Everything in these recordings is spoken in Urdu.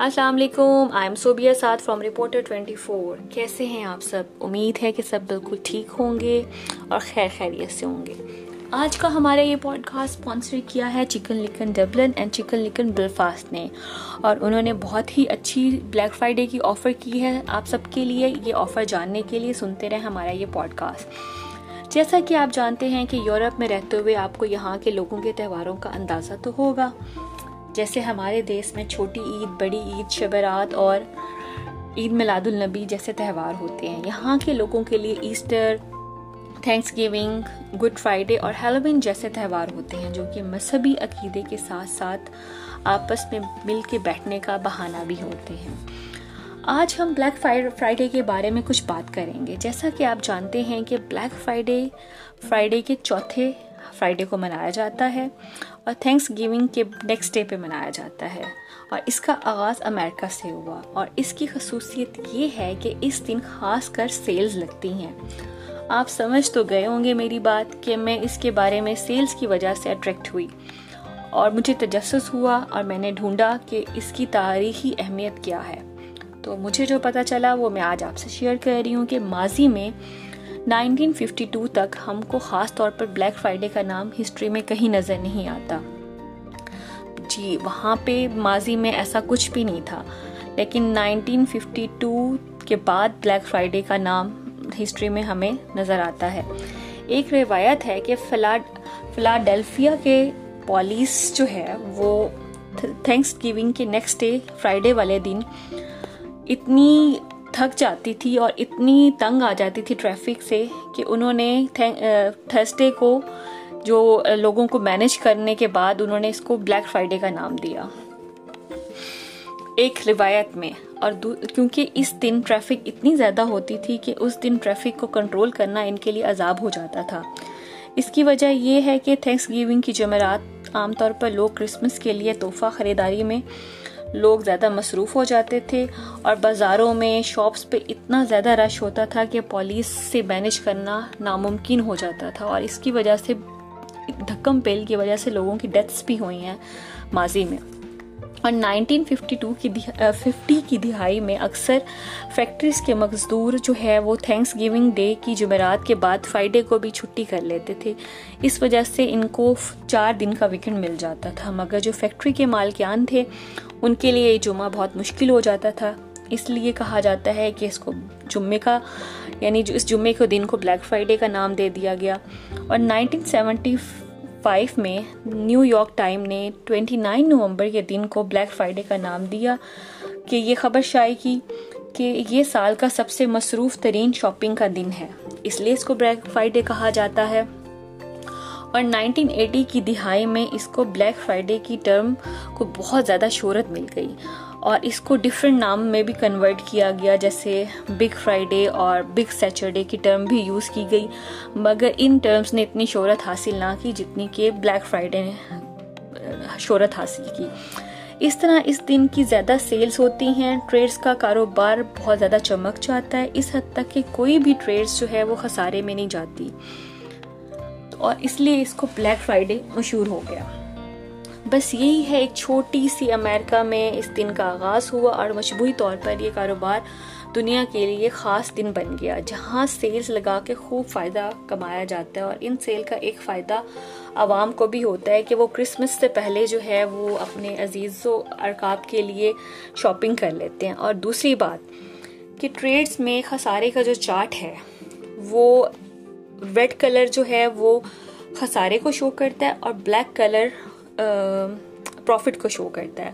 السلام علیکم I am Sobia Saad from reporter twenty four کیسے ہیں آپ سب؟ امید ہے کہ سب بالکل ٹھیک ہوں گے اور خیر خیریت سے ہوں گے۔ آج کا ہمارا یہ پوڈ کاسٹ اسپانسر کیا ہے چکن لکن ڈبلن اینڈ چکن لکن بلفاسٹ نے۔ اور انہوں نے بہت ہی اچھی بلیک فرائیڈے کی آفر کی ہے آپ سب کے لیے، یہ آفر جاننے کے لیے سنتے رہیں ہمارا یہ پوڈ کاسٹ جیسا کہ آپ جانتے ہیں کہ یورپ میں رہتے ہوئے آپ کو یہاں کے لوگوں کے تہواروں کا اندازہ تو ہوگا۔ جیسے ہمارے دیس میں چھوٹی عید، بڑی عید، شبرات اور عید میلاد النبی جیسے تہوار ہوتے ہیں۔ یہاں کے لوگوں کے لیے Easter Thanksgiving good Friday اور ہیلوین جیسے تہوار ہوتے ہیں، جو کہ مذہبی عقیدے کے ساتھ ساتھ آپس میں مل کے بیٹھنے کا بہانہ بھی ہوتے ہیں۔ آج ہم بلیک فرائیڈے کے بارے میں کچھ بات کریں گے۔ جیسا کہ آپ جانتے ہیں کہ بلیک فرائیڈے فرائیڈے کے چوتھے فرائیڈے کو منایا جاتا ہے اور تھینکس گیونگ کے نیکسٹ ڈے پہ منایا جاتا ہے اور اس کا آغاز امریکہ سے ہوا اور اس کی خصوصیت یہ ہے کہ اس دن خاص کر سیلز لگتی ہیں۔ آپ سمجھ تو گئے ہوں گے میری بات کہ میں اس کے بارے میں سیلز کی وجہ سے اٹریکٹ ہوئی اور مجھے تجسس ہوا اور میں نے ڈھونڈا کہ اس کی تاریخی اہمیت کیا ہے۔ تو مجھے جو پتہ چلا وہ میں آج آپ سے شیئر کر رہی ہوں کہ ماضی میں نائنٹین ففٹی ٹو تک ہم کو خاص طور پر بلیک فرائیڈے کا نام ہسٹری میں کہیں نظر نہیں آتا۔ جی وہاں پہ ماضی میں ایسا کچھ بھی نہیں تھا، لیکن نائنٹین ففٹی ٹو کے بعد بلیک فرائیڈے کا نام ہسٹری میں ہمیں نظر آتا ہے۔ ایک روایت ہے کہ فلاڈ فلاڈیلفیا کے پولیس جو ہے، وہ تھینکس گیونگ کے نیکسٹ ڈے فرائیڈے والے دن اتنی تھک جاتی تھی اور اتنی تنگ آ جاتی تھی ٹریفک سے کہ انہوں نے تھرسڈے کو جو لوگوں کو مینج کرنے کے بعد انہوں نے اس کو بلیک فرائیڈے کا نام دیا۔ ایک روایت میں، اور کیونکہ اس دن ٹریفک اتنی زیادہ ہوتی تھی کہ اس دن ٹریفک کو کنٹرول کرنا ان کے لیے عذاب ہو جاتا تھا۔ اس کی وجہ یہ ہے کہ تھینکس گیونگ کی جمعرات عام طور پر لوگ کرسمس کے لیے تحفہ خریداری میں لوگ زیادہ مصروف ہو جاتے تھے اور بازاروں میں شاپس پہ اتنا زیادہ رش ہوتا تھا کہ پولیس سے مینج کرنا ناممکن ہو جاتا تھا اور اس کی وجہ سے دھکم پیل کی وجہ سے لوگوں کی ڈیتھس بھی ہوئی ہیں ماضی میں۔ اور نائنٹین ففٹی ٹو کی ففٹی کی دہائی میں اکثر فیکٹریز کے مزدور جو ہے وہ تھینکس گیونگ ڈے کی جمعرات کے بعد فرائیڈے کو بھی چھٹی کر لیتے تھے۔ اس وجہ سے ان کو چار دن کا ویکنڈ مل جاتا تھا۔ مگر جو فیکٹری کے مالکان تھے ان کے لیے یہ جمعہ بہت مشکل ہو جاتا تھا۔ اس لیے کہا جاتا ہے کہ اس کو جمعے کا یعنی جو اس جمعے کے دن کو بلیک فرائیڈے کا نام دے دیا گیا۔ اور نائنٹین سیونٹی فائیو میں نیو یارک ٹائم نے ٹوینٹی نائن نومبر کے دن کو بلیک فرائیڈے کا نام دیا کہ یہ خبر شائع کی کہ یہ سال کا سب سے مصروف ترین شاپنگ کا دن ہے۔ اس لیے اس کو بلیک فرائیڈے کہا جاتا ہے۔ اور نائنٹین ایٹی کی دہائی میں اس کو بلیک فرائیڈے کی ٹرم کو بہت زیادہ شہرت مل گئی اور اس کو ڈفرینٹ نام میں بھی کنورٹ کیا گیا، جیسے بگ فرائیڈے اور بگ سیچرڈے کی ٹرم بھی یوز کی گئی۔ مگر ان ٹرمز نے اتنی شہرت حاصل نہ کی جتنی کہ بلیک فرائیڈے نے شہرت حاصل کی۔ اس طرح اس دن کی زیادہ سیلز ہوتی ہیں ٹریڈز کا کاروبار بہت زیادہ چمک جاتا ہے۔ اس حد تک کہ کوئی بھی ٹریڈز جو ہے وہ خسارے میں نہیں جاتی۔ اور اس لیے اس کو بلیک فرائیڈے مشہور ہو گیا۔ بس یہی ہے، ایک چھوٹی سی امریکہ میں اس دن کا آغاز ہوا اور مجموعی طور پر یہ کاروبار دنیا کے لیے خاص دن بن گیا، جہاں سیلز لگا کے خوب فائدہ کمایا جاتا ہے اور ان سیل کا ایک فائدہ عوام کو بھی ہوتا ہے کہ وہ کرسمس سے پہلے جو ہے وہ اپنے عزیز و ارکاب کے لیے شاپنگ کر لیتے ہیں۔ اور دوسری بات کہ ٹریڈز میں خسارے کا جو چارٹ ہے، وہ ریڈ کلر جو ہے وہ خسارے کو شو کرتا ہے اور بلیک کلر پروفٹ کو شو کرتا ہے۔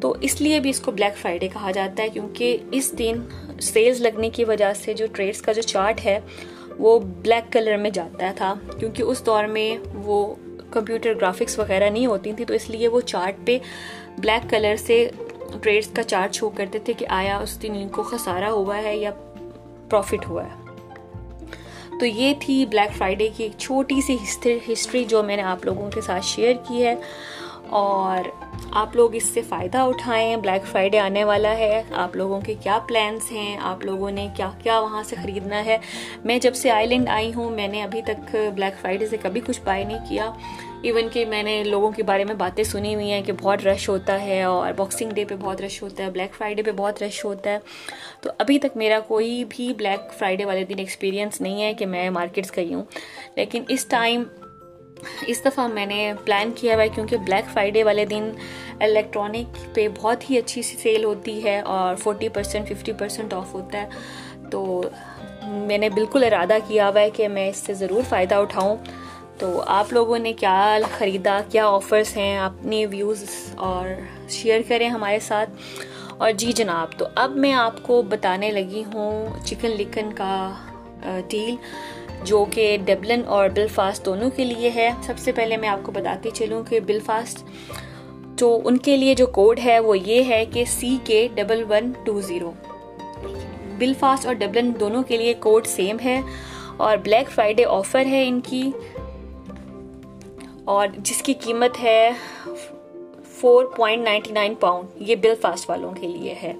تو اس لیے بھی اس کو بلیک فرائیڈے کہا جاتا ہے کیونکہ اس دن سیلز لگنے کی وجہ سے جو ٹریڈز کا جو چارٹ ہے وہ بلیک کلر میں جاتا تھا۔ کیونکہ اس دور میں وہ کمپیوٹر گرافکس وغیرہ نہیں ہوتی تھیں تو اس لیے وہ چارٹ پہ بلیک کلر سے ٹریڈز کا چارٹ شو کرتے تھے کہ آیا اس دن ان کو خسارہ ہوا ہے یا پروفٹ ہوا ہے۔ تو یہ تھی بلیک فرائیڈے کی ایک چھوٹی سی ہسٹری جو میں نے آپ لوگوں کے ساتھ شیئر کی ہے اور آپ لوگ اس سے فائدہ اٹھائیں بلیک فرائیڈے آنے والا ہے، آپ لوگوں کے کیا پلانس ہیں، آپ لوگوں نے کیا کیا وہاں سے خریدنا ہے؟ میں جب سے آئی لینڈ آئی ہوں، میں نے ابھی تک بلیک فرائیڈے سے کبھی کچھ بائی نہیں کیا۔ ایون کہ میں نے لوگوں کے بارے میں باتیں سنی ہوئی ہیں کہ بہت رش ہوتا ہے اور باکسنگ ڈے پہ بہت رش ہوتا ہے بلیک فرائیڈے پہ بہت رش ہوتا ہے۔ تو ابھی تک میرا کوئی بھی بلیک فرائیڈے والے دن ایکسپیرینس نہیں ہے کہ میں مارکیٹس گئی ہوں۔ لیکن اس ٹائم اس دفعہ میں نے پلان کیا ہوا ہے کیونکہ بلیک فرائیڈے والے دن الیکٹرانک پہ بہت ہی اچھی سی سیل ہوتی ہے اور forty percent fifty percent off ہوتا ہے۔ تو میں نے بالکل ارادہ کیا ہوا ہے کہ میں اس سے ضرور فائدہ اٹھاؤں۔ تو آپ لوگوں نے کیا خریدا؟ کیا آفرز ہیں؟ اپنی ویوز اور شیئر کریں ہمارے ساتھ۔ اور جی جناب، تو اب میں آپ کو بتانے لگی ہوں چکن لکن کا ڈیل جو کہ ڈبلن اور بل فاسٹ دونوں کے لیے ہے۔ سب سے پہلے میں آپ کو بتاتی چلوں کہ بل فاسٹ تو ان کے لیے جو کوڈ ہے وہ یہ ہے کہ C K double one two zero Belfast اور ڈبلن دونوں کے لیے کوڈ سیم ہے اور بلیک فرائیڈے آفر ہے ان کی۔ اور جس کی قیمت ہے four point ninety nine pound. یہ بل فاسٹ والوں کے لیے ہے۔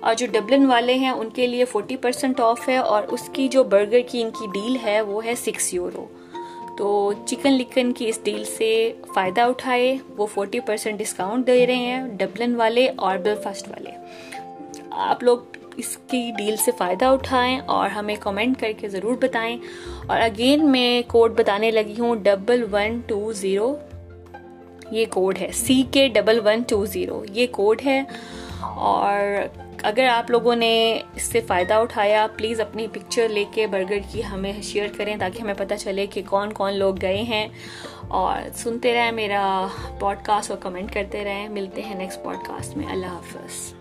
اور جو ڈبلن والے ہیں، ان کے لیے فورٹی پرسینٹ آف ہے اور اس کی جو برگر کی ان کی ڈیل ہے، وہ ہے سکس یورو تو چکن لکن کی اس ڈیل سے فائدہ اٹھائے، وہ فورٹی پرسینٹ ڈسکاؤنٹ دے رہے ہیں ڈبلن والے اور بل فاسٹ والے. آپ لوگ اس کی ڈیل سے فائدہ اٹھائیں اور ہمیں کمنٹ کر کے ضرور بتائیں. اور اگین میں کوڈ بتانے لگی ہوں ڈبل ون ٹو زیرو یہ کوڈ ہے C K double one two zero یہ کوڈ ہے۔ اور اگر آپ لوگوں نے اس سے فائدہ اٹھایا پلیز اپنی پکچر لے کے برگر کی ہمیں شیئر کریں تاکہ ہمیں پتہ چلے کہ کون کون لوگ گئے ہیں۔ اور سنتے رہیں میرا پوڈ کاسٹ اور کمنٹ کرتے رہیں۔ ملتے ہیں نیکسٹ پوڈ کاسٹ میں۔ اللہ حافظ۔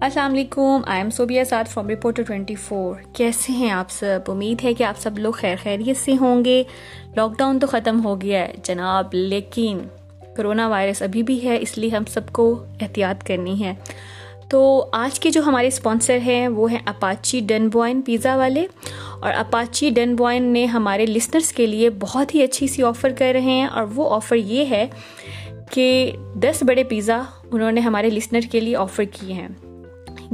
السلام علیکم I am Sobia Saad from reporter twenty four کیسے ہیں آپ سب؟ امید ہے کہ آپ سب لوگ خیر خیریت سے ہوں گے۔ لاک ڈاؤن تو ختم ہو گیا ہے جناب، لیکن کرونا وائرس ابھی بھی ہے، اس لیے ہم سب کو احتیاط کرنی ہے۔ تو آج کے جو ہمارے اسپانسر ہیں، وہ ہیں اپاچی ڈن بوائن پیزا والے۔ اور اپاچی ڈن بوائن نے ہمارے لسنرس کے لیے بہت ہی اچھی سی آفر کر رہے ہیں۔ اور وہ آفر یہ ہے کہ دس بڑے پیزا انہوں نے ہمارے لسنر کے لیے آفر کیے ہیں۔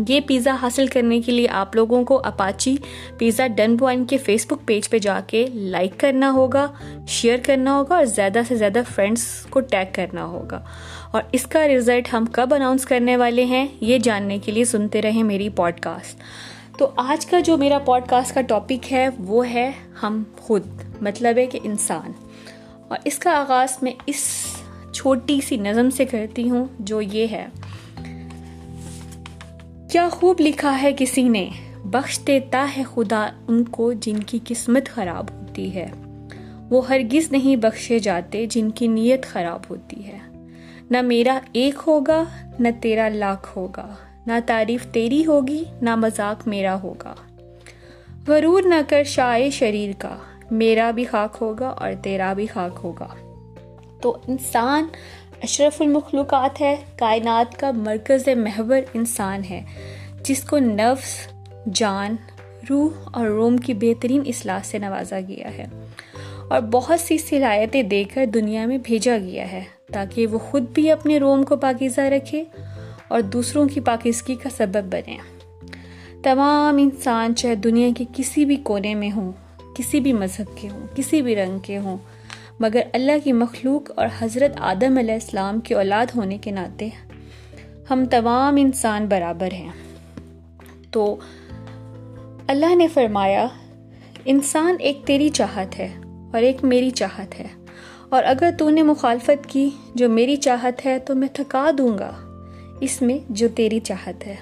یہ پیزا حاصل کرنے کے لیے آپ لوگوں کو اپاچی پیزا ڈن پوائنٹ کے فیس بک پیج پہ جا کے لائک کرنا ہوگا، شیئر کرنا ہوگا اور زیادہ سے زیادہ فرینڈس کو ٹیگ کرنا ہوگا۔ اور اس کا رزلٹ ہم کب اناؤنس کرنے والے ہیں، یہ جاننے کے لیے سنتے رہیں میری پوڈ کاسٹ تو آج کا جو میرا پوڈ کاسٹ کا ٹاپک ہے، وہ ہے ہم خود مطلب ہے کہ انسان۔ اور اس کا آغاز میں اس چھوٹی سی نظم سے کرتی ہوں، جو یہ ہے۔ کیا خوب لکھا ہے کسی نے؟ بخش دیتا ہے خدا ان کو جن کی قسمت خراب ہوتی ہے۔ وہ ہرگز نہیں بخشے جاتے جن کی نیت خراب ہوتی ہے۔ نہ میرا ایک ہوگا، نہ تیرا لاکھ ہوگا۔ نہ تعریف تیری ہوگی، نہ مذاق میرا ہوگا۔ غرور نہ کر شائع شریر کا۔ میرا بھی خاک ہوگا اور تیرا بھی خاک ہوگا۔ تو انسان اشرف المخلوقات ہے، کائنات کا مرکز محور انسان ہے، جس کو نفس، جان، روح اور روم کی بہترین اصلاح سے نوازا گیا ہے۔ اور بہت سی صلاحیتیں دے کر دنیا میں بھیجا گیا ہے، تاکہ وہ خود بھی اپنے روم کو پاکیزہ رکھے اور دوسروں کی پاکیزگی کا سبب بنے۔ تمام انسان چاہے دنیا کے کسی بھی کونے میں ہوں، کسی بھی مذہب کے ہوں، کسی بھی رنگ کے ہوں مگر اللہ کی مخلوق اور حضرت آدم علیہ السلام کی اولاد ہونے کے ناطے ہم تمام انسان برابر ہیں۔ تو اللہ نے فرمایا، انسان ایک تیری چاہت ہے اور ایک میری چاہت ہے۔ اور اگر تو نے مخالفت کی جو میری چاہت ہے تو میں تھکا دوں گا۔ اس میں جو تیری چاہت ہے،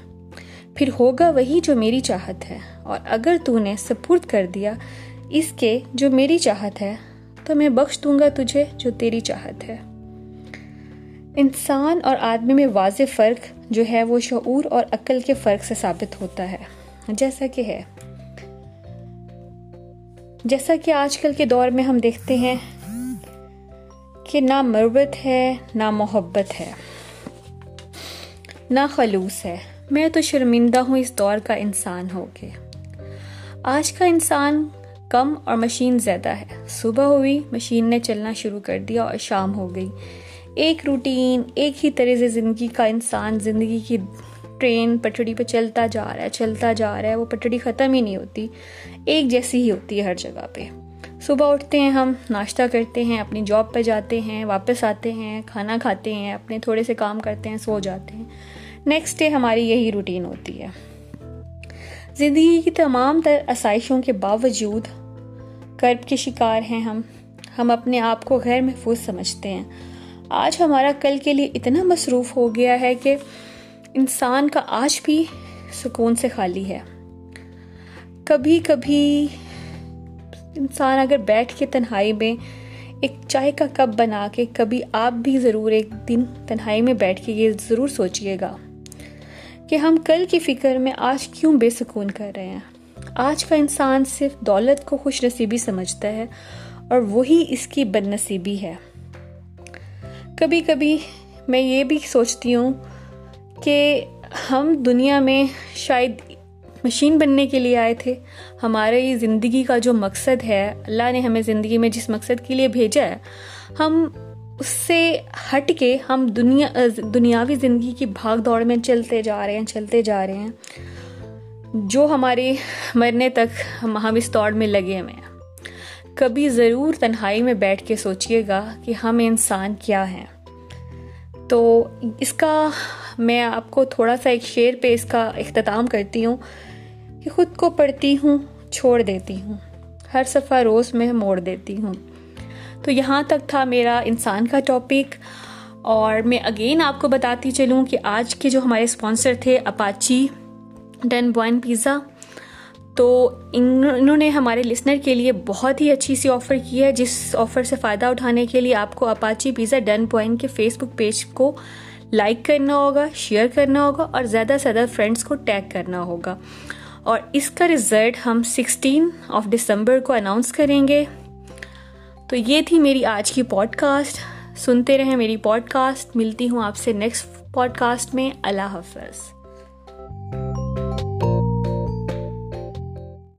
پھر ہوگا وہی جو میری چاہت ہے۔ اور اگر تو نے سپرد کر دیا اس کے جو میری چاہت ہے تو میں بخش دوں گا تجھے جو تیری چاہت ہے۔ انسان اور آدمی میں واضح فرق جو ہے وہ شعور اور عقل کے فرق سے ثابت ہوتا ہے۔ جیسا کہ ہے۔ جیسا کہ آج کل کے دور میں ہم دیکھتے ہیں کہ نہ مربت ہے، نہ محبت ہے۔ نہ خلوص ہے۔ میں تو شرمندہ ہوں اس دور کا انسان ہو کے۔ آج کا انسان کم اور مشین زیادہ ہے۔ صبح ہوئی، مشین نے چلنا شروع کر دیا اور شام ہو گئی۔ ایک روٹین، ایک ہی طرز زندگی کا انسان، زندگی کی ٹرین پٹڑی پہ چلتا جا رہا ہے، چلتا جا رہا ہے، وہ پٹڑی ختم ہی نہیں ہوتی۔ ایک جیسی ہی ہوتی ہے ہر جگہ پہ۔ صبح اٹھتے ہیں ہم، ناشتہ کرتے ہیں، اپنی جاب پہ جاتے ہیں، واپس آتے ہیں، کھانا کھاتے ہیں، اپنے تھوڑے سے کام کرتے ہیں، سو جاتے ہیں۔ نیکسٹ ڈے ہماری یہی روٹین ہوتی ہے۔ زندگی کی تمام تر آسائشوں کے باوجود کرب کے شکار ہیں ہم۔ ہم اپنے آپ کو غیر محفوظ سمجھتے ہیں۔ آج ہمارا کل کے لیے اتنا مصروف ہو گیا ہے کہ انسان کا آج بھی سکون سے خالی ہے۔ کبھی کبھی انسان اگر بیٹھ کے تنہائی میں ایک چائے کا کپ بنا کے کبھی آپ بھی ضرور ایک دن تنہائی میں بیٹھ کے یہ ضرور سوچئے گا کہ ہم کل کی فکر میں آج کیوں بے سکون کر رہے ہیں۔ آج کا انسان صرف دولت کو خوش نصیبی سمجھتا ہے اور وہی اس کی بد نصیبی ہے۔ کبھی کبھی میں یہ بھی سوچتی ہوں کہ ہم دنیا میں شاید مشین بننے کے لیے آئے تھے۔ ہمارے زندگی کا جو مقصد ہے، اللہ نے ہمیں زندگی میں جس مقصد کے لیے بھیجا ہے، ہم اس سے ہٹ کے ہم دنیا، دنیاوی زندگی کی بھاگ دوڑ میں چلتے جا رہے ہیں، چلتے جا رہے ہیں۔ جو ہمارے مرنے تک ہم اس دوڑ میں لگے ہوئے ہیں۔ کبھی ضرور تنہائی میں بیٹھ کے سوچئے گا کہ ہم انسان کیا ہیں۔ تو اس کا میں آپ کو تھوڑا سا ایک شعر پہ اس کا اختتام کرتی ہوں کہ خود کو پڑھتی ہوں، چھوڑ دیتی ہوں۔ ہر صفحہ روز میں موڑ دیتی ہوں۔ تو یہاں تک تھا میرا انسان کا ٹاپک۔ اور میں اگین آپ کو بتاتی چلوں کہ آج کے جو ہمارے اسپانسر تھے، اپاچی ڈن بوائن پیزا۔ تو انہوں نے ہمارے لسنر کے لیے بہت ہی اچھی سی آفر کی ہے، جس آفر سے فائدہ اٹھانے کے لیے آپ کو اپاچی پیزا ڈن بوائن کے فیس بک پیج کو لائک کرنا ہوگا شیئر کرنا ہوگا اور زیادہ سے زیادہ فرینڈس کو ٹیگ کرنا ہوگا۔ اور اس کا رزلٹ ہم سکسٹین آف دسمبر کو اناؤنس کریں گے۔ تو یہ تھی میری آج کی پوڈ کاسٹ سنتے رہیں میری پوڈ کاسٹ ملتی ہوں آپ سے نیکسٹ پوڈ کاسٹ میں۔ اللہ حافظ۔